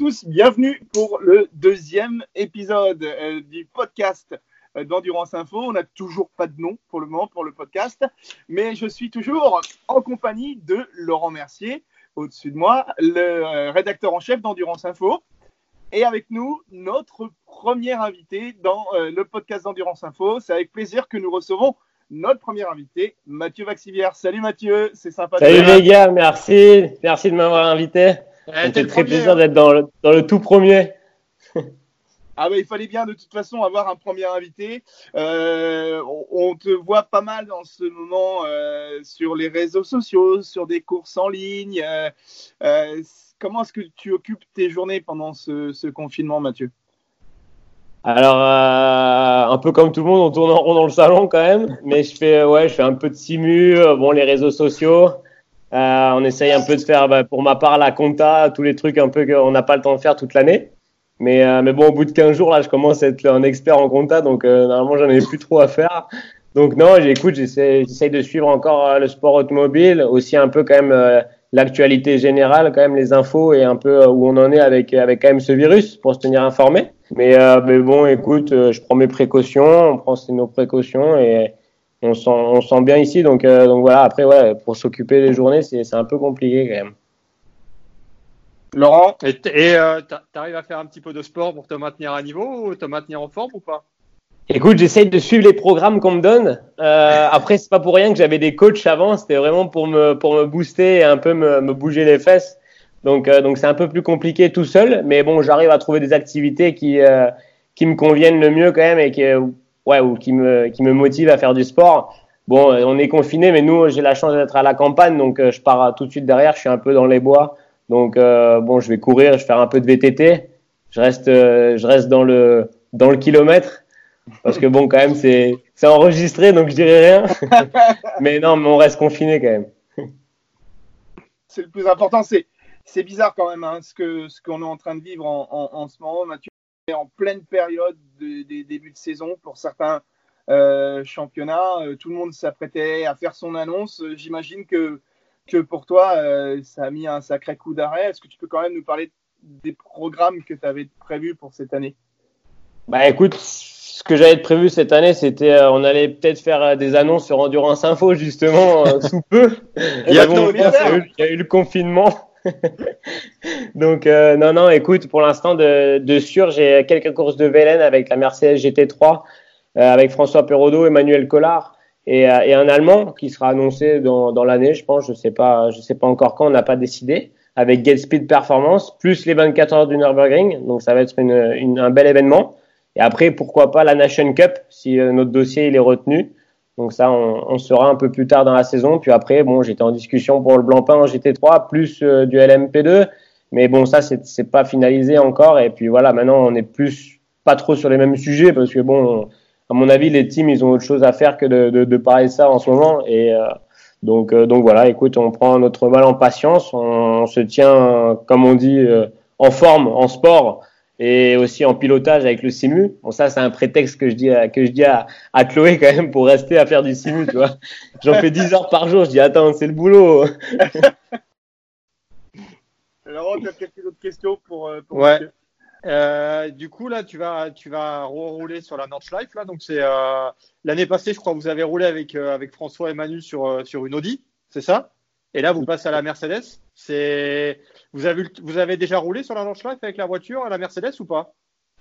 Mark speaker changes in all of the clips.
Speaker 1: tous, bienvenue pour le deuxième épisode euh, du podcast euh, d'Endurance Info. On n'a toujours pas de nom pour le moment pour le podcast, mais je suis toujours en compagnie de Laurent Mercier, au-dessus de moi, le euh, rédacteur en chef d'Endurance Info. Et avec nous, notre premier invité dans le podcast d'Endurance Info. C'est avec plaisir que nous recevons notre premier invité, Mathieu Vaxivière. Salut Mathieu, c'est sympa.
Speaker 2: Salut les gars, merci. Merci de m'avoir invité. C'est très plaisir hein. d'être dans le, dans le, tout premier.
Speaker 1: ah bah, il fallait bien de toute façon avoir un premier invité. Euh, on, te voit pas mal en ce moment euh, sur les réseaux sociaux, sur des courses en ligne. Euh, comment est-ce que tu occupes tes journées pendant ce, ce confinement, Mathieu?
Speaker 2: Alors, un peu comme tout le monde, on tourne en rond dans le salon quand même, mais je fais, ouais, je fais un peu de simu, bon, les réseaux sociaux, euh, on essaye un peu de faire, bah, pour ma part, la compta, tous les trucs un peu qu'on n'a pas le temps de faire toute l'année. Mais, euh, mais bon, au bout de 15 jours, là, je commence à être un expert en compta, donc euh, normalement, j'en ai plus trop à faire. Donc non, j'écoute, j'essaye de suivre encore le sport automobile, aussi un peu quand même l'actualité générale, quand même les infos et un peu où on en est avec avec quand même ce virus pour se tenir informé. Mais, mais bon, écoute, je prends mes précautions, on prend nos précautions et on sent, on sent bien ici. Donc, euh, donc voilà, après, ouais, pour s'occuper des journées, c'est un peu compliqué quand même.
Speaker 1: Laurent
Speaker 3: Et euh, tu arrives à faire un petit peu de sport pour te maintenir à niveau ou te maintenir en forme ou pas?
Speaker 2: Écoute, j'essaye de suivre les programmes qu'on me donne. Euh, après, c'est pas pour rien que j'avais des coachs avant. C'était vraiment pour me pour me booster et un peu me, me bouger les fesses. Donc euh, donc c'est un peu plus compliqué tout seul, mais bon, j'arrive à trouver des activités qui qui me conviennent le mieux quand même et qui ouais, ou qui me, qui me motive à faire du sport. Bon, euh, on est confiné, mais nous, j'ai la chance d'être à la campagne, donc euh, je pars tout de suite derrière. Je suis un peu dans les bois, donc euh, bon, je vais courir, je vais faire un peu de VTT. Je reste, je reste dans le dans le kilomètre parce que bon, quand même, c'est enregistré, donc je dirais rien. mais non, mais on reste confiné quand même.
Speaker 1: C'est le plus important. C'est bizarre quand même hein, ce que ce qu'on est en train de vivre en, en, en ce moment, Mathieu en pleine période des de, débuts de saison pour certains euh, championnats. Euh, tout le monde s'apprêtait à faire son annonce. Euh, j'imagine que, que pour toi, ça a mis un sacré coup d'arrêt. Est-ce que tu peux quand même nous parler des programmes que tu avais prévus pour cette année?
Speaker 2: Bah écoute, ce que j'avais prévu cette année, c'était on allait peut-être faire des annonces sur Endurance Info justement sous peu. il y a eu le confinement. Donc, euh, non, non, écoute, pour l'instant, de, de sûr, j'ai quelques courses de Vélène avec la Mercedes GT3, euh, avec François Perraudot, Emmanuel Collard et, euh, et, un Allemand qui sera annoncé dans, dans l'année, je pense. Je sais pas, je sais pas encore quand, on n'a pas décidé. Avec Get Speed Performance, plus les 24 heures du Nürburgring. Donc, ça va être une, une, un bel événement. Et après, pourquoi pas la Nation Cup, si notre dossier il est retenu. Donc ça, on, on un peu plus tard dans la saison. Puis après, bon, j'étais en discussion pour le Blancpain en GT3, plus euh, du LMP2. Mais bon, ça, c'est pas finalisé encore. Et puis voilà, maintenant, on est plus pas trop sur les mêmes sujets parce que bon, à mon avis, les teams, ils ont autre chose à faire que de, de, de parler de ça en ce moment. Et euh, donc, euh, donc voilà, écoute, on prend notre mal en patience. On, se tient, comme on dit, en forme, en sport et aussi en pilotage avec le simu. Bon, ça, c'est un prétexte que je dis à, que je dis à, à Chloé quand même pour rester à faire du simu, tu vois. J'en fais 10 heures par jour. Je dis, attends, c'est le boulot.
Speaker 1: Alors, tu as quelques autres questions pour, euh, pour
Speaker 3: ouais. Euh, du coup, là, tu vas, tu vas rouler sur la Nordschleife. Là, donc, c'est euh, l'année passée, je crois, vous avez roulé avec, euh, avec François et Manu sur, euh, sur une Audi, c'est ça? Et là, vous passez à la Mercedes. C'est vous avez, vous avez déjà roulé sur la Nordschleife avec la voiture la Mercedes ou pas?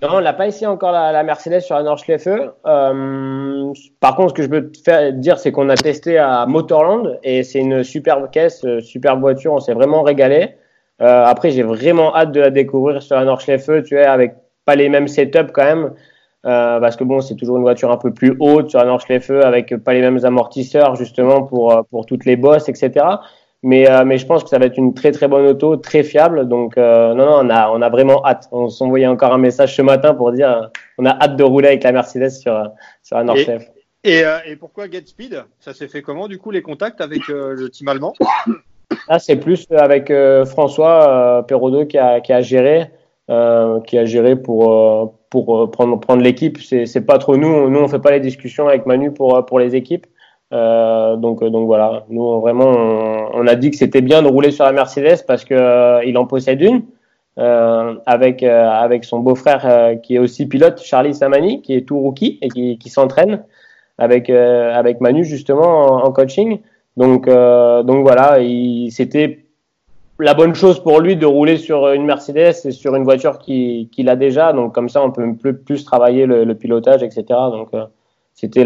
Speaker 2: Non, on l'a pas ici encore la, Mercedes sur la Nordschleife. Euh, par contre, ce que je peux te faire dire, c'est qu'on a testé à Motorland et c'est une superbe caisse, euh, superbe voiture. On s'est vraiment régalé. Euh, après, j'ai vraiment hâte de la découvrir sur la Nordschleife, tu vois, avec pas les mêmes setups quand même, euh, parce que bon, c'est toujours une voiture un peu plus haute sur la Nordschleife, avec pas les mêmes amortisseurs justement pour pour toutes les bosses, etc. Mais, euh, mais je pense que ça va être une très très bonne auto, très fiable. Donc euh, non, non, on a, on a vraiment hâte. On s'envoyait encore un message ce matin pour dire euh, on a hâte de rouler avec la Mercedes sur, sur la Nordschleife.
Speaker 3: Et, et, et, pourquoi Get Speed Ça s'est fait comment du coup les contacts avec le team allemand?
Speaker 2: Là, c'est plus avec François Perraudot qui a, qui a géré, qui a géré pour, pour prendre, prendre l'équipe. C'est pas trop nous. Nous, on fait pas les discussions avec Manu pour, pour les équipes. Euh, donc, donc voilà, nous vraiment, on, on a dit que c'était bien de rouler sur la Mercedes parce que euh, il en possède une. euh, avec euh, avec son beau-frère euh, qui est aussi pilote, Charlie Samani, qui est tout rookie et qui, qui s'entraîne avec avec Manu justement en, coaching. Donc donc voilà, c'était la bonne chose pour lui de rouler sur une Mercedes et sur une voiture qu'il qui a déjà. Donc comme ça, on peut plus, plus travailler le, le pilotage, etc. Donc c'était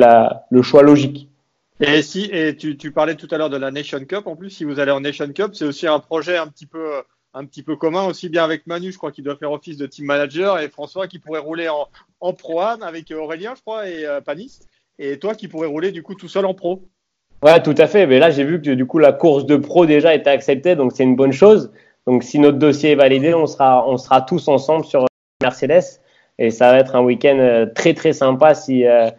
Speaker 2: le choix logique.
Speaker 3: Et si et tu, tu parlais tout à l'heure de la Nation Cup. En plus, si vous allez en Nation Cup, c'est aussi un projet un petit peu un petit peu commun aussi bien avec Manu, je crois qu'il doit faire office de team manager, et François qui pourrait rouler en, en Pro avec Aurélien, je crois, et euh, Panis, et toi qui pourrais rouler du coup tout seul en Pro.
Speaker 2: Ouais, tout à fait. Mais là, j'ai vu que du coup la course de Pro déjà était acceptée, donc c'est une bonne chose. Donc si notre dossier est validé, on sera, on sera tous ensemble sur Mercedes, et ça va être un week-end euh, très très sympa si. Euh,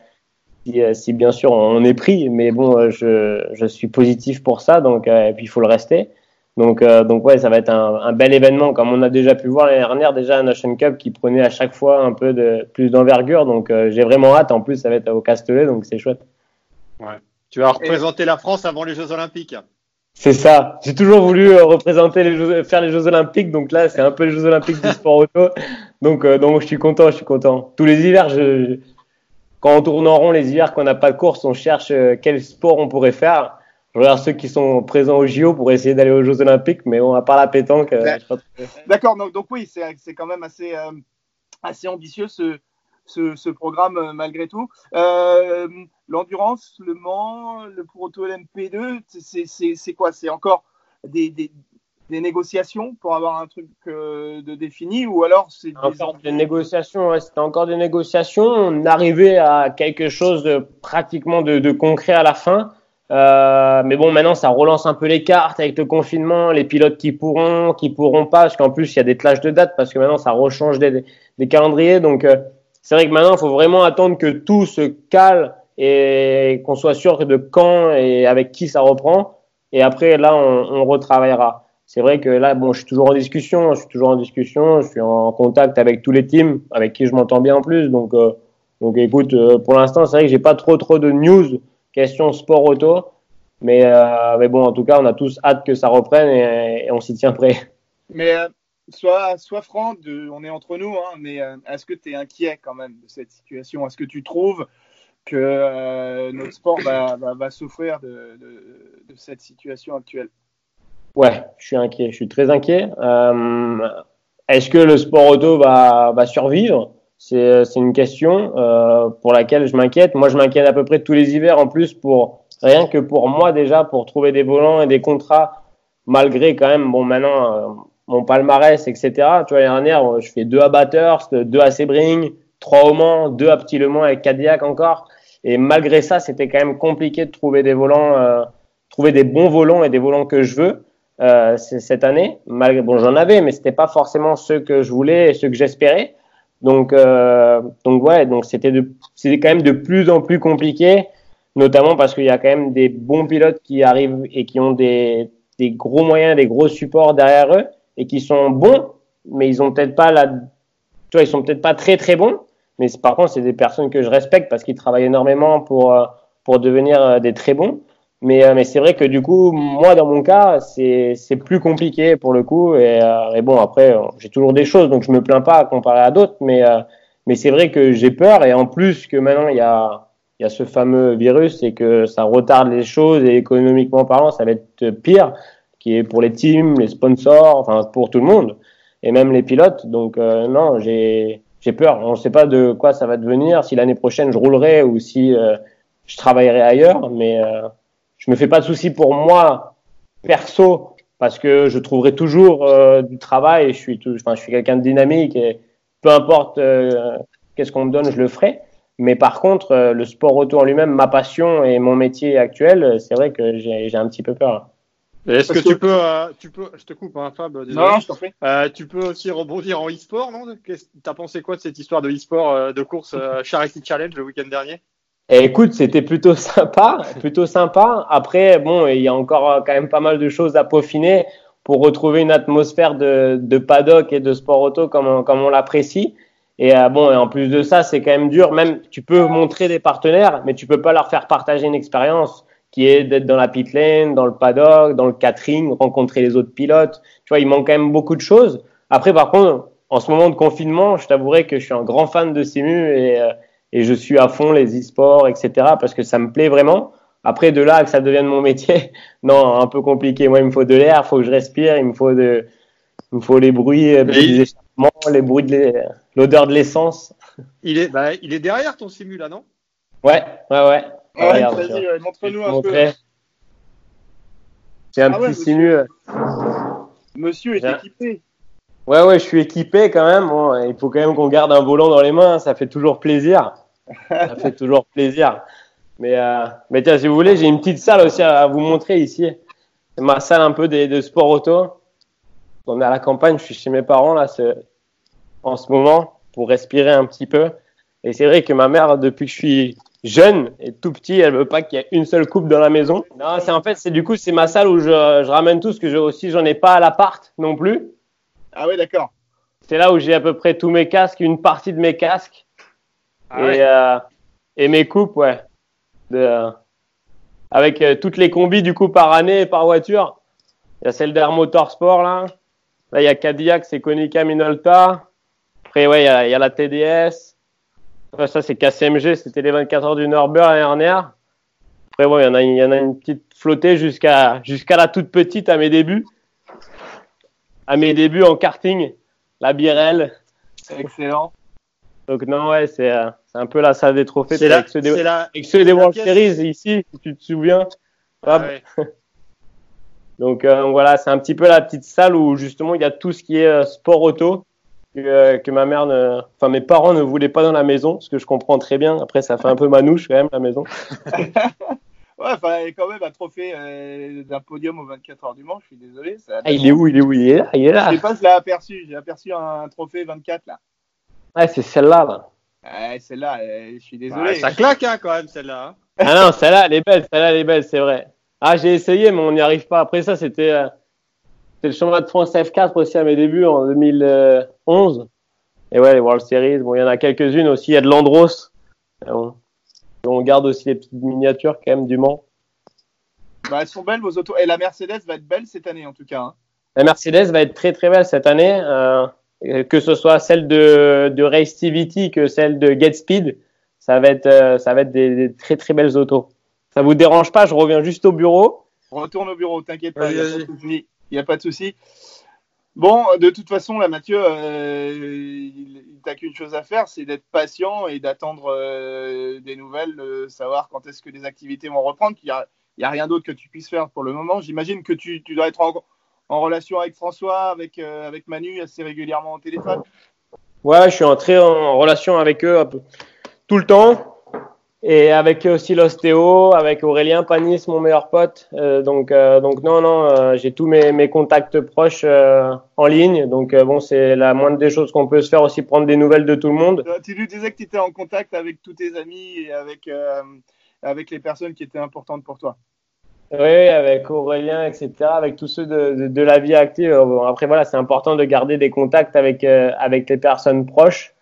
Speaker 2: si, bien sûr on est pris, mais bon, je, je suis positif pour ça, donc et puis il faut le rester. Donc, euh, donc ouais, ça va être un, un, bel événement, comme on a déjà pu voir l'année dernière, déjà un Ocean Cup qui prenait à chaque fois un peu de plus d'envergure. Donc, euh, j'ai vraiment hâte. En plus, ça va être au Castellet, donc c'est chouette.
Speaker 3: Ouais. Tu vas représenter la France avant les Jeux Olympiques.
Speaker 2: C'est ça. J'ai toujours voulu euh, représenter les Jeux, faire les Jeux Olympiques, donc là, c'est un peu les Jeux Olympiques du sport auto. Donc, donc, je suis content, je suis content. Tous les hivers, je, quand on tourne en rond les hivers, qu'on n'a pas de course, on cherche quel sport on pourrait faire je regarde ceux qui sont présents au JO pour essayer d'aller aux Jeux Olympiques, mais on à part la pétanque. Euh,
Speaker 1: D'accord, donc, donc, oui, c'est quand même assez, euh, assez ambitieux ce, ce, ce programme euh, malgré tout. Euh, L'endurance, le Mans, le Pour Auto LMP2, c'est quoi? C'est encore des, des, des, négociations pour avoir un truc de défini ou alors c'est
Speaker 2: des... des négociations ouais, C'était encore des négociations. On arrivait à quelque chose de pratiquement de, de concret à la fin. Euh, mais bon, maintenant, ça relance un peu les cartes avec le confinement, les pilotes qui pourront, qui pourront pas, parce qu'en plus, il y a des clashs de dates, parce que maintenant, ça rechange des, des calendriers. Donc, euh, c'est vrai que maintenant, il faut vraiment attendre que tout se cale et qu'on soit sûr de quand et avec qui ça reprend. Et après, là, on, on retravaillera. C'est vrai que là, bon, je suis toujours en discussion, je suis toujours en discussion, je suis en contact avec tous les teams, avec qui je m'entends bien en plus. Donc, euh, donc écoute, pour l'instant, c'est vrai que j'ai pas trop trop de news question sport auto. Mais, euh, mais bon, en tout cas, on a tous hâte que ça reprenne et, on s'y tient prêt.
Speaker 1: Mais euh, sois, sois franc, on est entre nous, hein, mais euh, est-ce que tu es inquiet quand même de cette situation? Est-ce que tu trouves que euh, notre sport va, va, souffrir de, de, cette situation actuelle?
Speaker 2: Ouais, je suis inquiet, je suis très inquiet. est-ce que le sport auto va, va survivre? C'est une question euh, pour laquelle je m'inquiète. Moi, je m'inquiète à peu près tous les hivers en plus pour rien que pour moi déjà pour trouver des volants et des contrats malgré quand même bon maintenant euh, mon palmarès etc. Tu vois l'année dernière je fais deux à Bathurst, deux à Sebring, trois au Mans, deux à Petit Le Mans avec Cadillac encore et malgré ça c'était quand même compliqué de trouver des volants, euh, trouver des bons volants et des volants que je veux. Euh, cette année, malgré bon j'en avais, mais c'était pas forcément ceux que je voulais et ceux que j'espérais. Donc, euh, donc ouais, donc c'était quand même de plus en plus compliqué, notamment parce qu'il y a quand même des bons pilotes qui arrivent et qui ont des, des gros moyens, des gros supports derrière eux et qui sont bons, mais ils ont peut-être pas la, tu vois, ils sont peut-être pas très très bons, mais par contre c'est des personnes que je respecte parce qu'ils travaillent énormément pour euh, pour devenir euh, des très bons. Mais, euh, mais c'est vrai que du coup, moi, dans mon cas, c'est plus compliqué pour le coup. Et, euh, et bon, après, euh, j'ai toujours des choses, donc je me plains pas comparé à d'autres. Mais, mais c'est vrai que j'ai peur. Et en plus que maintenant, il y a, y a ce fameux virus et que ça retarde les choses. Et économiquement parlant, ça va être pire, qui est pour les teams, les sponsors, enfin pour tout le monde. Et même les pilotes. Donc non, j'ai peur. On ne sait pas de quoi ça va devenir, si l'année prochaine je roulerai ou si je travaillerai ailleurs. Mais je me fais pas de soucis pour moi perso parce que je trouverai toujours euh, du travail. Je suis, enfin, je suis quelqu'un de dynamique et peu importe euh, qu'est-ce qu'on me donne, je le ferai. Mais par contre, euh, le sport auto en lui-même, ma passion et mon métier actuel, c'est vrai que j'ai un petit peu peur.
Speaker 3: Est-ce que, tu peux, tu peux, je te coupe, hein, Fab.
Speaker 1: Non, je t'en prie.
Speaker 3: tu peux aussi rebondir en e-sport, non? T'as pensé quoi de cette histoire de e-sport de course Charity Challenge le week-end dernier?
Speaker 2: Et écoute, c'était plutôt sympa, plutôt sympa. Après, bon, il y a encore euh, quand même pas mal de choses à peaufiner pour retrouver une atmosphère de, de paddock et de sport auto comme on, comme on l'apprécie. Et euh, bon, et en plus de ça, c'est quand même dur. Même, tu peux montrer des partenaires, mais tu peux pas leur faire partager une expérience qui est d'être dans la pit lane, dans le paddock, dans le catering, rencontrer les autres pilotes. Tu vois, il manque quand même beaucoup de choses. Après, par contre, en ce moment de confinement, je t'avouerai que je suis un grand fan de Simu et, euh, et je suis à fond les e-sports, etc. parce que ça me plaît vraiment. Après, de là que ça devienne mon métier, non, un peu compliqué. Moi, il me faut de l'air, il faut que je respire, il me faut de, il me faut les bruits, euh, des échappements, les bruits de l'odeur de l'essence.
Speaker 3: Il est, bah, il est derrière ton simu là, non?
Speaker 2: Ouais, ouais, ouais.
Speaker 1: ouais Vas-y, montre-nous un peu.
Speaker 2: J'ai un ah petit simu. Euh.
Speaker 1: Monsieur est équipé.
Speaker 2: Ouais, ouais, je suis équipé quand même. Bon, il faut quand même qu'on garde un volant dans les mains. Ça fait toujours plaisir. Ça fait toujours plaisir. Mais, euh, mais tiens, si vous voulez, j'ai une petite salle aussi à, vous montrer ici. C'est ma salle un peu de, de, sport auto. On est à la campagne, je suis chez mes parents là, en ce moment, pour respirer un petit peu. Et c'est vrai que ma mère, depuis que je suis jeune et tout petit, elle veut pas qu'il y ait une seule coupe dans la maison. Non, c'est en fait, c'est du coup, c'est ma salle où je, je ramène tout ce que je, aussi, j'en ai pas à l'appart non plus.
Speaker 1: Ah oui, d'accord.
Speaker 2: C'est là où j'ai à peu près tous mes casques, une partie de mes casques. Ah et, euh, et mes coupes, ouais de, avec euh, toutes les combis du coup par année et par voiture. Il y a celle d'Air Motorsport là. Là, il y a Cadillac, c'est Konica Minolta. Après, ouais, il y a, il y a la TDS. ça, c'est KCMG, c'était les 24 heures du Nürburgring l'année dernière. Après, ouais, il y en a, il y en a une petite flottée jusqu'à jusqu'à la toute petite à mes débuts. À mes débuts en karting, la Birel.
Speaker 1: Excellent.
Speaker 2: Donc, non, ouais, c'est. Euh, c'est un peu la salle des trophées avec, ceux des, avec ceux des World Series ici, si tu te souviens. Ah donc euh, voilà, c'est un petit peu la petite salle où justement il y a tout ce qui est euh, sport auto que, euh, que, ma mère, ne, enfin mes parents ne voulaient pas dans la maison, ce que je comprends très bien. Après, ça fait un peu manouche quand même la maison.
Speaker 1: ouais, enfin quand même un trophée d'un podium aux 24 heures du Mans. Je suis désolé.
Speaker 2: Ah, il est où Il est où? Il est là. Il est là.
Speaker 1: Je sais pas, je l'ai aperçu. J'ai aperçu un, trophée 24 là.
Speaker 2: Ouais, c'est celle-là. là.
Speaker 1: Ouais, celle-là, je suis désolé.
Speaker 3: ça claque hein, quand même, celle-là. Hein.
Speaker 2: ah non, celle-là, elle est belle, celle-là, elle est belle, c'est vrai. Ah, j'ai essayé, mais on n'y arrive pas. Après ça, c'était euh, le championnat de France F4 aussi à mes débuts en 2011. Et ouais, les World Series, bon, il y en a quelques-unes aussi. Il y a de l'Andros. On, on garde aussi les petites miniatures quand même du Mans.
Speaker 1: Bah, elles sont belles vos autos. Et la Mercedes va être belle cette année en tout cas. Hein.
Speaker 2: La Mercedes va être très très belle cette année. Euh, euh, que ce soit celle de, de Race TVT que celle de Get Speed, ça va être, euh, ça va être des, très très belles autos. Ça vous dérange pas Je reviens juste au bureau.
Speaker 1: Retourne au bureau, t'inquiète pas, il n'y a, pas de souci. Bon, de toute façon, là, Mathieu, euh, il t'a qu'une chose à faire, c'est d'être patient et d'attendre des nouvelles, de savoir quand est-ce que les activités vont reprendre. Il n'y a, a, rien d'autre que tu puisses faire pour le moment. J'imagine que tu, tu dois être en, en relation avec François, avec, euh, avec Manu assez régulièrement au téléphone
Speaker 2: Ouais, je suis entré en relation avec eux tout le temps. Et avec aussi l'ostéo, avec Aurélien Panis, mon meilleur pote. Euh, donc, euh, donc non, non, j'ai tous mes, mes, contacts proches en ligne. Donc bon, c'est la moindre des choses qu'on peut se faire aussi, prendre des nouvelles de tout le monde.
Speaker 1: Tu lui disais que tu étais en contact avec tous tes amis et avec, avec les personnes qui étaient importantes pour toi.
Speaker 2: Oui, avec Aurélien, etc., avec tous ceux de, de, la vie active. après, voilà, c'est important de garder des contacts avec, euh, avec les personnes proches.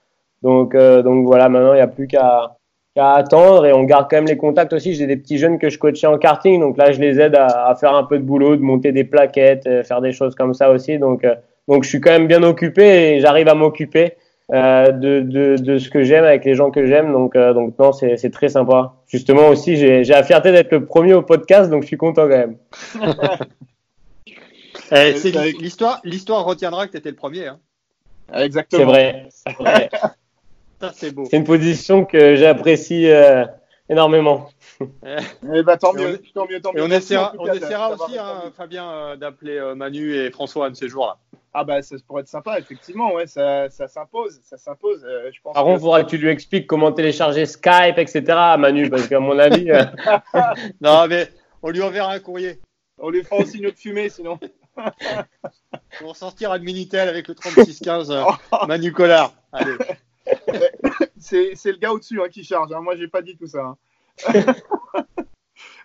Speaker 2: Donc, euh, donc voilà, maintenant, il n'y a plus qu'à attendre et on garde quand même les contacts aussi. J'ai des petits jeunes que je coachais en karting, donc là, je les aide à, à faire un peu de boulot, de monter des plaquettes, euh, faire des choses comme ça aussi. Donc, donc je suis quand même bien occupé et j'arrive à m'occuper. Euh, de, de, de, ce que j'aime avec les gens que j'aime. Donc, euh, donc non, c'est très sympa. Justement aussi, j'ai la fierté d'être le premier au podcast, donc je suis content quand même.
Speaker 3: eh, l'histoire, l'histoire retiendra que tu étais le premier. Hein.
Speaker 1: Exactement.
Speaker 2: C'est vrai.
Speaker 3: c'est beau.
Speaker 2: C'est une position que j'apprécie euh, énormément.
Speaker 1: Eh ben, tant, mieux, tant mieux, tant mieux.
Speaker 3: Et on essaiera, on essaiera aussi, hein, Fabien, d'appeler Manu et François un de ces jours-là.
Speaker 1: Ah bah ça pourrait être sympa, effectivement, ouais, ça, ça s'impose, ça s'impose. Euh, je pense
Speaker 2: Par contre, il faudra que tu lui expliques comment télécharger Skype, etc. Manu, parce qu'à mon avis.
Speaker 3: Euh, non, mais on lui enverra un courrier.
Speaker 1: On lui fera un signe de fumée, sinon.
Speaker 3: Pour sortir un Minitel avec le 3615 euh, Manu Collard. Allez.
Speaker 1: C'est, le gars au-dessus hein, qui charge. Hein. Moi, j'ai pas dit tout ça. Hein.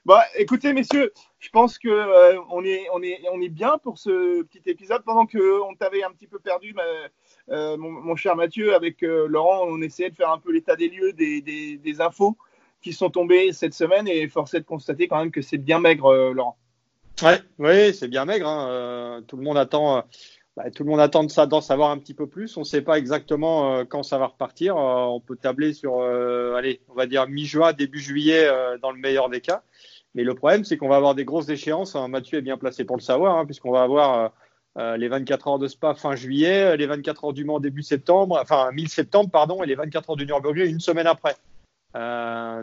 Speaker 1: Bah, écoutez, messieurs, je pense que euh, on, est, on, est, on est bien pour ce petit épisode. Pendant qu'on t'avait un petit peu perdu, euh, mon, cher Mathieu, avec euh, Laurent, on essayait de faire un peu l'état des lieux, des, des, infos qui sont tombées cette semaine et force est de constater quand même que c'est bien maigre, Laurent.
Speaker 3: Ouais, oui, c'est bien maigre. Hein. tout le monde attend bah, tout le monde attend ça d'en savoir un petit peu plus. On ne sait pas exactement euh, quand ça va repartir. Euh, on peut tabler sur, euh, allez, on va dire mi-juin, début juillet, dans le meilleur des cas. Mais le problème, c'est qu'on va avoir des grosses échéances. Hein. Mathieu est bien placé pour le savoir, hein, puisqu'on va avoir les 24 heures de Spa fin juillet, les 24 heures du Mans début septembre, enfin mi-septembre, pardon, et les 24 heures du Nürburgring une semaine après.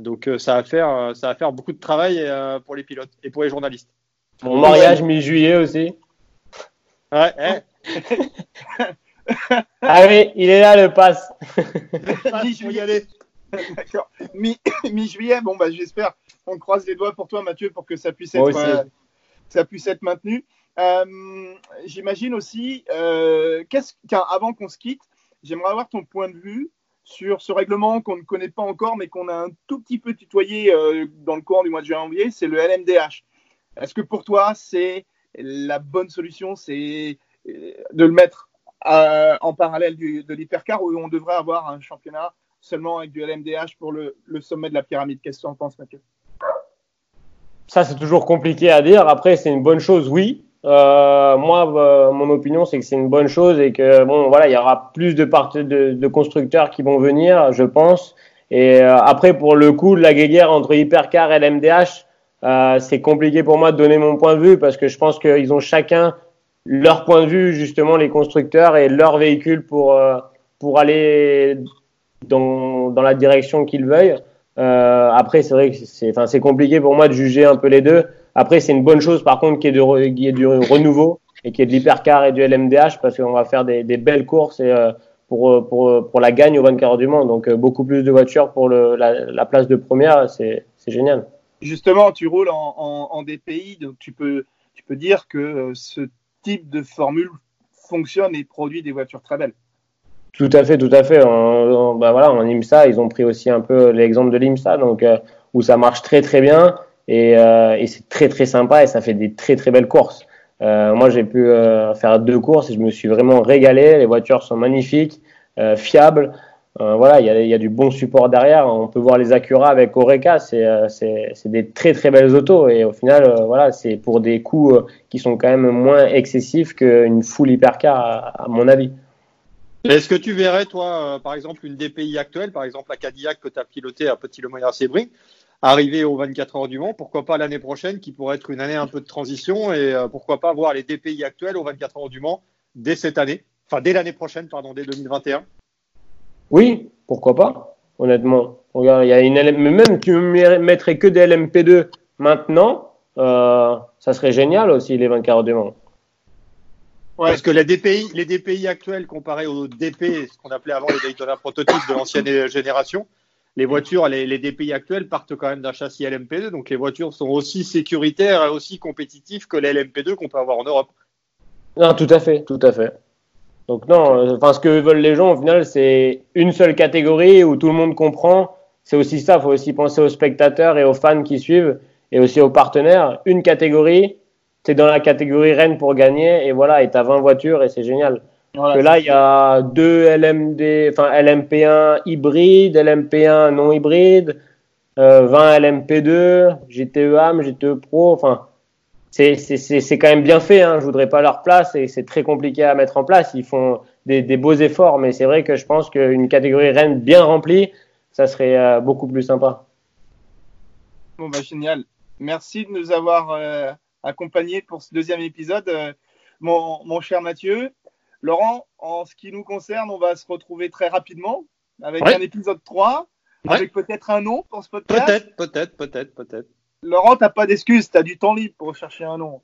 Speaker 3: donc ça va faire, ça va faire beaucoup de travail pour les pilotes et pour les journalistes.
Speaker 2: Mon mariage mi-juillet aussi.
Speaker 3: Ouais, hein.
Speaker 2: Ah oui, il est là le pass.
Speaker 1: Mi-juillet. Mi-juillet, bon bah j'espère. On croise les doigts pour toi, Mathieu, pour que ça puisse être, euh, ça puisse être maintenu. Euh, j'imagine aussi, euh, qu'est-ce, avant qu'on se quitte, j'aimerais avoir ton point de vue sur ce règlement qu'on ne connaît pas encore, mais qu'on a un tout petit peu tutoyé dans le courant du mois de janvier, c'est le LMDH. Est-ce que pour toi, c'est la bonne solution, c'est de le mettre euh, en parallèle de l'hypercar où on devrait avoir un championnat seulement avec du LMDH pour le, sommet de la pyramide. Qu'est-ce que tu en penses, Mathieu?
Speaker 2: Ça, c'est toujours compliqué à dire. Après, c'est une bonne chose, oui. Euh, moi, euh, mon opinion, c'est que c'est une bonne chose et que bon, voilà, il y aura plus de, de, de constructeurs qui vont venir, je pense. Et après, pour le coup, la guéguerre entre hypercar et LMDH, c'est compliqué pour moi de donner mon point de vue parce que je pense qu'ils ont chacun leur point de vue, justement, les constructeurs et leur véhicule pour, euh, pour aller dans, dans la direction qu'ils veuillent. Euh, après, c'est vrai que c'est, enfin, c'est compliqué pour moi de juger un peu les deux. Après, c'est une bonne chose, par contre, qu'il y ait, de, du renouveau et qu'il y ait de l'hypercar et du LMDH parce qu'on va faire des, des belles courses et, euh, pour, pour, pour la gagne au 24 heures du Mans. Donc, euh, beaucoup plus de voitures pour le, la, la place de première, c'est, c'est génial.
Speaker 1: Justement, tu roules en, en, en DPI, donc tu peux, tu peux dire que ce type de formule fonctionne et produit des voitures très belles.
Speaker 2: Tout à fait, tout à fait. En, bah voilà, en IMSA, ils ont pris aussi un peu l'exemple de l'IMSA, donc euh, où ça marche très très bien et, euh, et c'est très très sympa et ça fait des très très belles courses. Euh, moi, j'ai pu faire deux courses et je me suis vraiment régalé. Les voitures sont magnifiques, fiables. Euh, voilà, il y a, du bon support derrière. On peut voir les Acura avec Oreca, c'est euh, des très très belles autos et au final, euh, voilà, c'est pour des coûts qui sont quand même moins excessifs qu'une full hypercar, à, à mon avis.
Speaker 3: Est-ce que tu verrais, toi, par exemple, une DPI actuelle, par exemple la Cadillac que tu as pilotée à Petit Le Moyen Sébring, arriver aux 24 heures du Mans, pourquoi pas l'année prochaine, qui pourrait être une année un peu de transition, et pourquoi pas voir les DPI actuelles aux 24 heures du Mans dès cette année, enfin dès l'année prochaine, pardon, dès 2021
Speaker 2: oui, pourquoi pas, honnêtement. Regarde, il y a une LM... même tu me mettrais que des LMP2 maintenant, euh, ça serait génial aussi les 24 heures du Mans.
Speaker 3: Ouais. Parce que les DPI, les DPI actuels comparés aux DP, ce qu'on appelait avant les Daytona prototypes de l'ancienne génération, les voitures, les, les, DPI actuels partent quand même d'un châssis LMP2, donc les voitures sont aussi sécuritaires et aussi compétitives que les LMP2 qu'on peut avoir en Europe.
Speaker 2: Non, tout à fait, tout à fait. Donc non, euh, enfin ce que veulent les gens au final, c'est une seule catégorie où tout le monde comprend. C'est aussi ça, il faut aussi penser aux spectateurs et aux fans qui suivent et aussi aux partenaires. Une catégorie, c'est dans la catégorie Rennes pour gagner et voilà, et t'as 20 voitures et c'est génial. que là, il y a deux LMD, enfin LMP1 hybride, LMP1 non hybride, euh, 20 LMP2, GTE AM, GTE Pro, enfin c'est quand même bien fait. Hein. Je voudrais pas leur place et c'est très compliqué à mettre en place. Ils font des, des beaux efforts, mais c'est vrai que je pense qu'une catégorie Rennes bien remplie, ça serait euh, beaucoup plus sympa.
Speaker 1: Bon, bah, génial. Merci de nous avoir euh, accompagnés pour ce deuxième épisode, euh, mon, mon, cher Mathieu. Laurent, en ce qui nous concerne, on va se retrouver très rapidement avec un épisode 3, avec peut-être un nom pour ce podcast.
Speaker 3: Peut-être, peut-être, peut-être, peut-être.
Speaker 1: Laurent, t'as pas d'excuses, t'as du temps libre pour chercher un nom.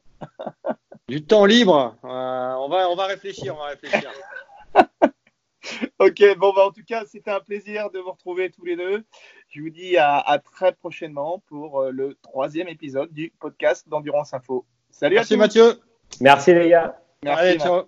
Speaker 3: du temps libre euh, on, va, on va réfléchir, on va réfléchir.
Speaker 1: ok, bon, bah, en tout cas, c'était un plaisir de vous retrouver tous les deux. Je vous dis à, très prochainement pour euh, le troisième épisode du podcast d'Endurance Info.
Speaker 3: Salut Merci à tous. Mathieu.
Speaker 2: Merci les gars.
Speaker 3: Merci. Allez, ciao.